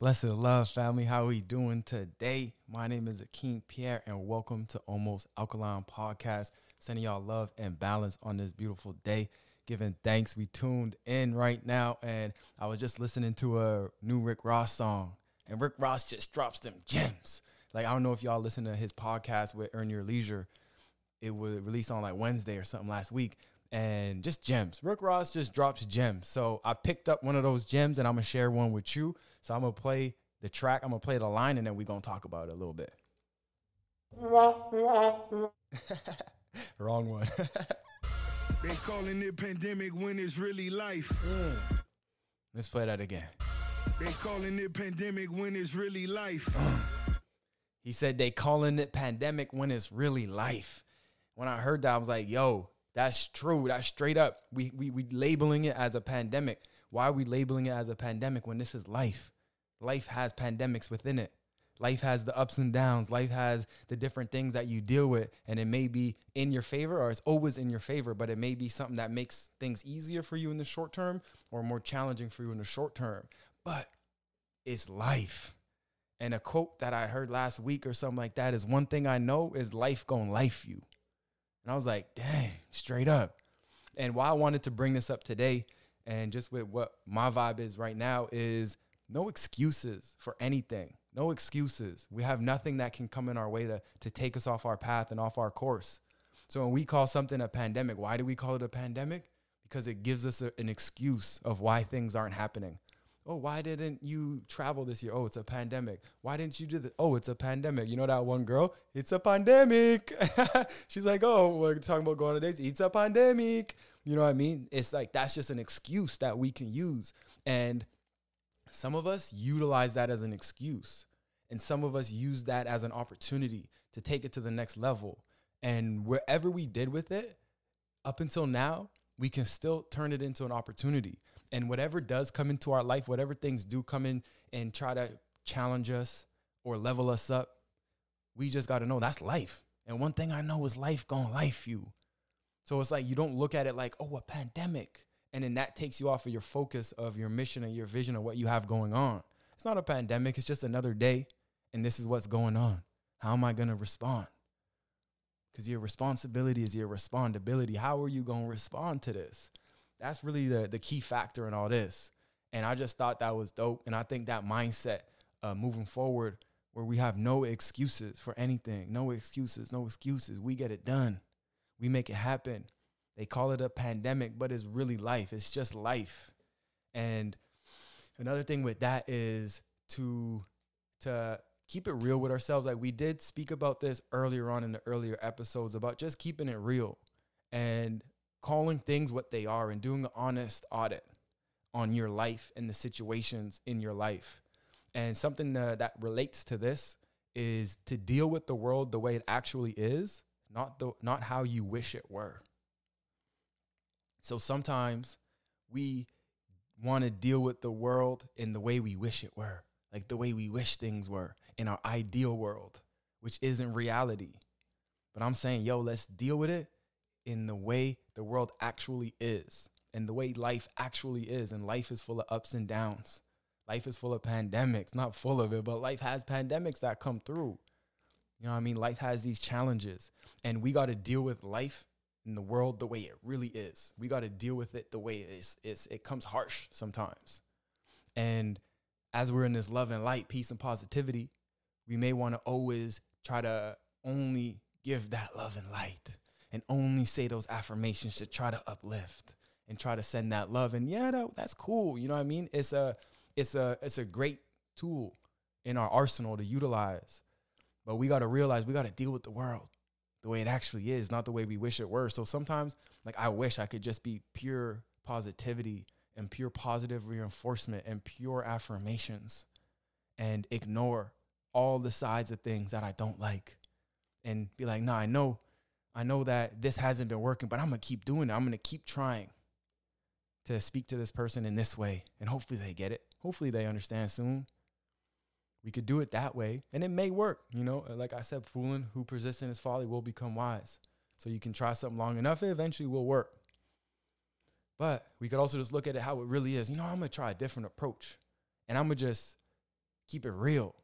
Blessed love family, how are we doing today? My name is Akeem Pierre, and welcome to Almost Alkaline Podcast. Sending y'all love and balance on this beautiful day. Giving thanks. We tuned in right now, and I was just listening to a new Rick Ross song, and Rick Ross just drops them gems. Like I don't know if y'all listen to his podcast with Earn Your Leisure. It was released on like Wednesday or something last week, and just gems. Rick Ross just drops gems. So I picked up one of those gems and I'm gonna share one with you. So I'm gonna play the track, I'm gonna play the line, and then we're gonna talk about it a little bit. Wrong one. They calling it pandemic when it's really life. Mm. Let's play that again. They calling it pandemic when it's really life. He said they calling it pandemic when it's really life. When I heard that, I was like, yo, that's true. That's straight up. We we we labeling it as a pandemic. Why are we labeling it as a pandemic when this is life? Life has pandemics within it. Life has the ups and downs. Life has the different things that you deal with, and it may be in your favor or it's always in your favor, but it may be something that makes things easier for you in the short term or more challenging for you in the short term. But it's life. And a quote that I heard last week or something like that is one thing I know is life gonna life you. And I was like, dang, straight up. And why I wanted to bring this up today, and just with what my vibe is right now, is no excuses for anything. No excuses. We have nothing that can come in our way to, to take us off our path and off our course. So when we call something a pandemic, why do we call it a pandemic? Because it gives us a, an excuse of why things aren't happening. Oh, why didn't you travel this year? Oh, it's a pandemic. Why didn't you do this? Oh, it's a pandemic. You know that one girl? It's a pandemic. She's like, oh, we're talking about going on dates. It's a pandemic. You know what I mean? It's like that's just an excuse that we can use. And some of us utilize that as an excuse, and some of us use that as an opportunity to take it to the next level. And wherever we did with it, up until now, we can still turn it into an opportunity. And whatever does come into our life, whatever things do come in and try to challenge us or level us up, we just got to know that's life. And one thing I know is life gonna life you. So it's like you don't look at it like, oh, a pandemic and then that takes you off of your focus of your mission and your vision of what you have going on. It's not a pandemic, it's just another day, and this is what's going on. How am I going to respond? Because your responsibility is your respondability. How are you going to respond to this? That's really the, the key factor in all this. And I just thought that was dope. And I think that mindset uh, moving forward, where we have no excuses for anything, no excuses, no excuses. We get it done, we make it happen. They call it a pandemic, but it's really life. It's just life. And another thing with that is to to keep it real with ourselves. Like we did speak about this earlier on in the earlier episodes about just keeping it real and calling things what they are and doing an honest audit on your life and the situations in your life. And something uh, that relates to this is to deal with the world the way it actually is, not the not how you wish it were. So sometimes we want to deal with the world in the way we wish it were, like the way we wish things were in our ideal world, which isn't reality. But I'm saying, yo, let's deal with it in the way the world actually is and the way life actually is. And life is full of ups and downs. Life is full of pandemics, not full of it, but life has pandemics that come through. You know what I mean? Life has these challenges, and we got to deal with life in the world the way it really is. We got to deal with it the way it is. It's, it comes harsh sometimes. And as we're in this love and light, peace and positivity, we may want to always try to only give that love and light and only say those affirmations to try to uplift and try to send that love. And yeah, that, that's cool. You know what I mean? It's a it's a it's a great tool in our arsenal to utilize. But we got to realize we got to deal with the world the way it actually is, not the way we wish it were. So sometimes, like, I wish I could just be pure positivity and pure positive reinforcement and pure affirmations and ignore all the sides of things that I don't like and be like, nah, I know, I know that this hasn't been working, but I'm gonna keep doing it. I'm gonna keep trying to speak to this person in this way. And hopefully they get it. Hopefully they understand soon we could do it that way and it may work you know uh, like i said fooling who persists in his folly will become wise so you can try something long enough it eventually will work but we could also just look at it how it really is you know i'm gonna try a different approach and i'm gonna just keep it real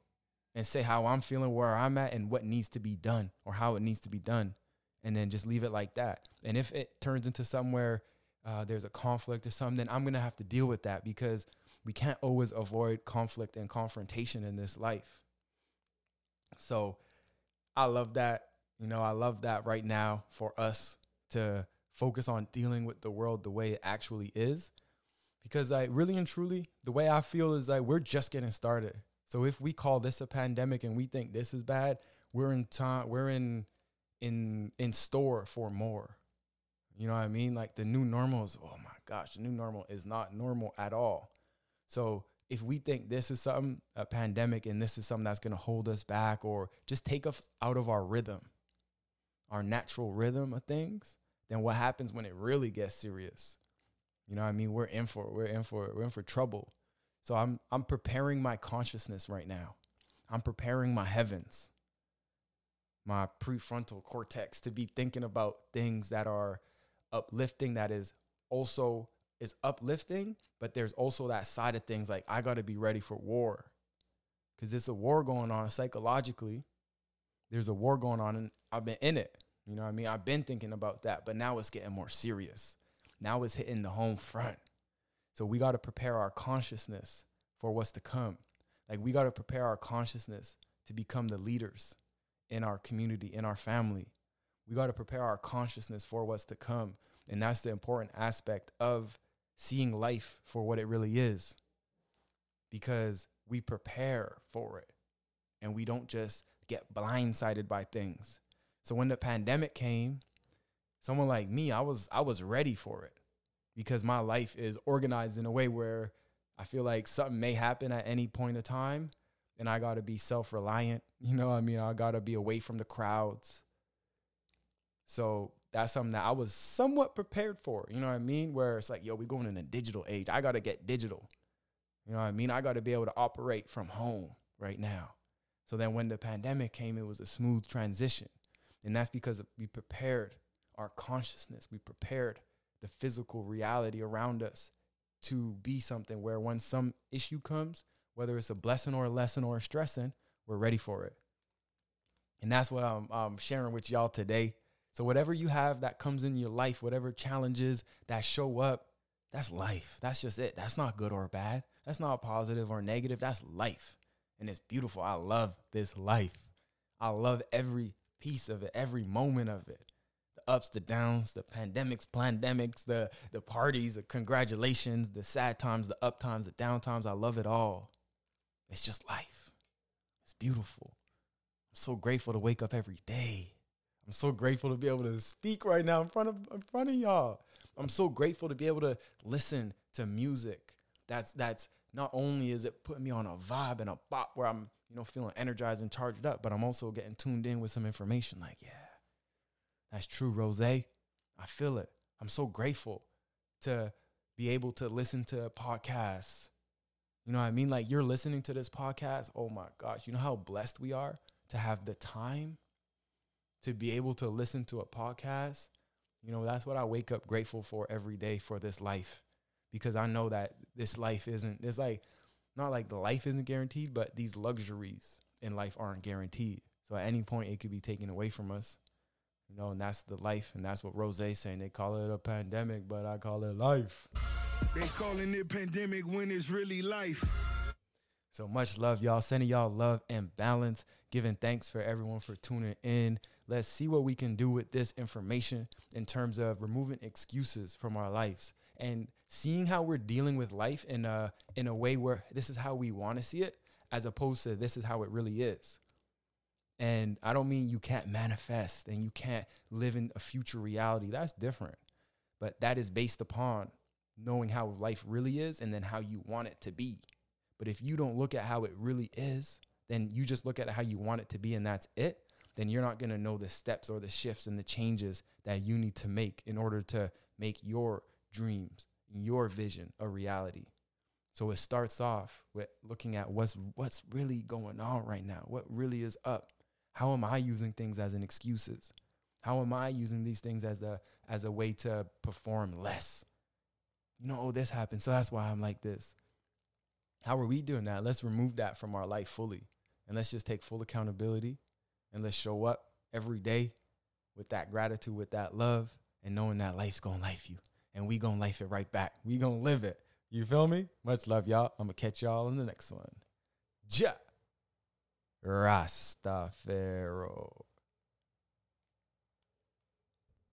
and say how I'm feeling, where I'm at, and what needs to be done or how it needs to be done. And then just leave it like that. And if it turns into somewhere uh, there's a conflict or something, then I'm to have to deal with that because we can't always avoid conflict and confrontation in this life. So I love that. You know, I love that right now for us to focus on dealing with the world the way it actually is. Because I really and truly, the way I feel is like we're just getting started. So if we call this a pandemic and we think this is bad, we're in time, we're in in in store for more. You know what I mean? Like the new normal is, oh my gosh, the new normal is not normal at all. So if we think this is something, a pandemic, and this is something that's gonna hold us back or just take us out of our rhythm, our natural rhythm of things, then what happens when it really gets serious? You know what I mean? We're in for it. we're in for it. we're in for trouble. So I'm I'm preparing my consciousness right now. I'm preparing my heavens, my prefrontal cortex to be thinking about things that are uplifting that is also is uplifting, but there's also that side of things like I got to be ready for war. Cuz it's a war going on psychologically. There's a war going on and I've been in it. You know what I mean? I've been thinking about that, but now it's getting more serious. Now it's hitting the home front. So we got to prepare our consciousness for what's to come. Like we got to prepare our consciousness to become the leaders in our community, in our family. We got to prepare our consciousness for what's to come. And that's the important aspect of seeing life for what it really is. Because we prepare for it and we don't just get blindsided by things. So when the pandemic came, someone like me, I was I was ready for it because my life is organized in a way where I feel like something may happen at any point of time and I got to be self-reliant. You know, I mean, I got to be away from the crowds. So that's something that I was somewhat prepared for. You know what I mean? Where it's like, yo, we're going in a digital age. I got to get digital. You know what I mean? I got to be able to operate from home right now. So then when the pandemic came, it was a smooth transition. And that's because we prepared our consciousness, we prepared the physical reality around us to be something where when some issue comes, whether it's a blessing or a lesson or a stressing, we're ready for it. And that's what I'm, sharing with y'all today. So, whatever you have that comes in your life, whatever challenges that show up, that's life. That's just it. That's not good or bad. That's not positive or negative. That's life. And it's beautiful. I love this life. I love every piece of it, every moment of it. The ups, the downs, the pandemics, pandemics, the the parties, the congratulations, the sad times, the up times, the down times. I love it all. It's just life. It's beautiful. I'm so grateful to wake up every day. I'm so grateful to be able to speak right now in front of in front of y'all. I'm so grateful to be able to listen to music. That's that's not only is it putting me on a vibe and a bop where I'm you know, feeling energized and charged up, but I'm also getting tuned in with some information like, yeah, that's true, Ross. I feel it. I'm so grateful to be able to listen to podcasts. You know what I mean? Like you're listening to this podcast. Oh my gosh, you know how blessed we are to have the time to be able to listen to a podcast. You know, that's what I wake up grateful for every day for this life because I know that this life isn't, it's like, not like the life isn't guaranteed, but these luxuries in life aren't guaranteed. So at any point, it could be taken away from us. You know, and that's the life, and that's what Ross saying. They call it a pandemic, but I call it life. They calling it pandemic when it's really life. So much love, y'all. Sending y'all love and balance. Giving thanks for everyone for tuning in. Let's see what we can do with this information in terms of removing excuses from our lives and seeing how we're dealing with life in a in a way where this is how we want to see it as opposed to this is how it really is. And I don't mean you can't manifest and you can't live in a future reality. That's different. But that is based upon knowing how life really is and then how you want it to be. But if you don't look at how it really is, then you just look at how you want it to be and that's it, then you're not going to know the steps or the shifts and the changes that you need to make in order to make your dreams, your vision a reality. So it starts off with looking at what's what's really going on right now. What really is up? How am I using things as an excuses? How am I using these things as a as a way to perform less? You know, oh, this happened, so that's why I'm like this. How are we doing that? Let's remove that from our life fully. And let's just take full accountability and let's show up every day with that gratitude, with that love, and knowing that life's gonna life you. And we gonna life it right back. We gonna live it. You feel me? Much love, y'all. I'm gonna catch y'all in the next one. Jah Rastafari.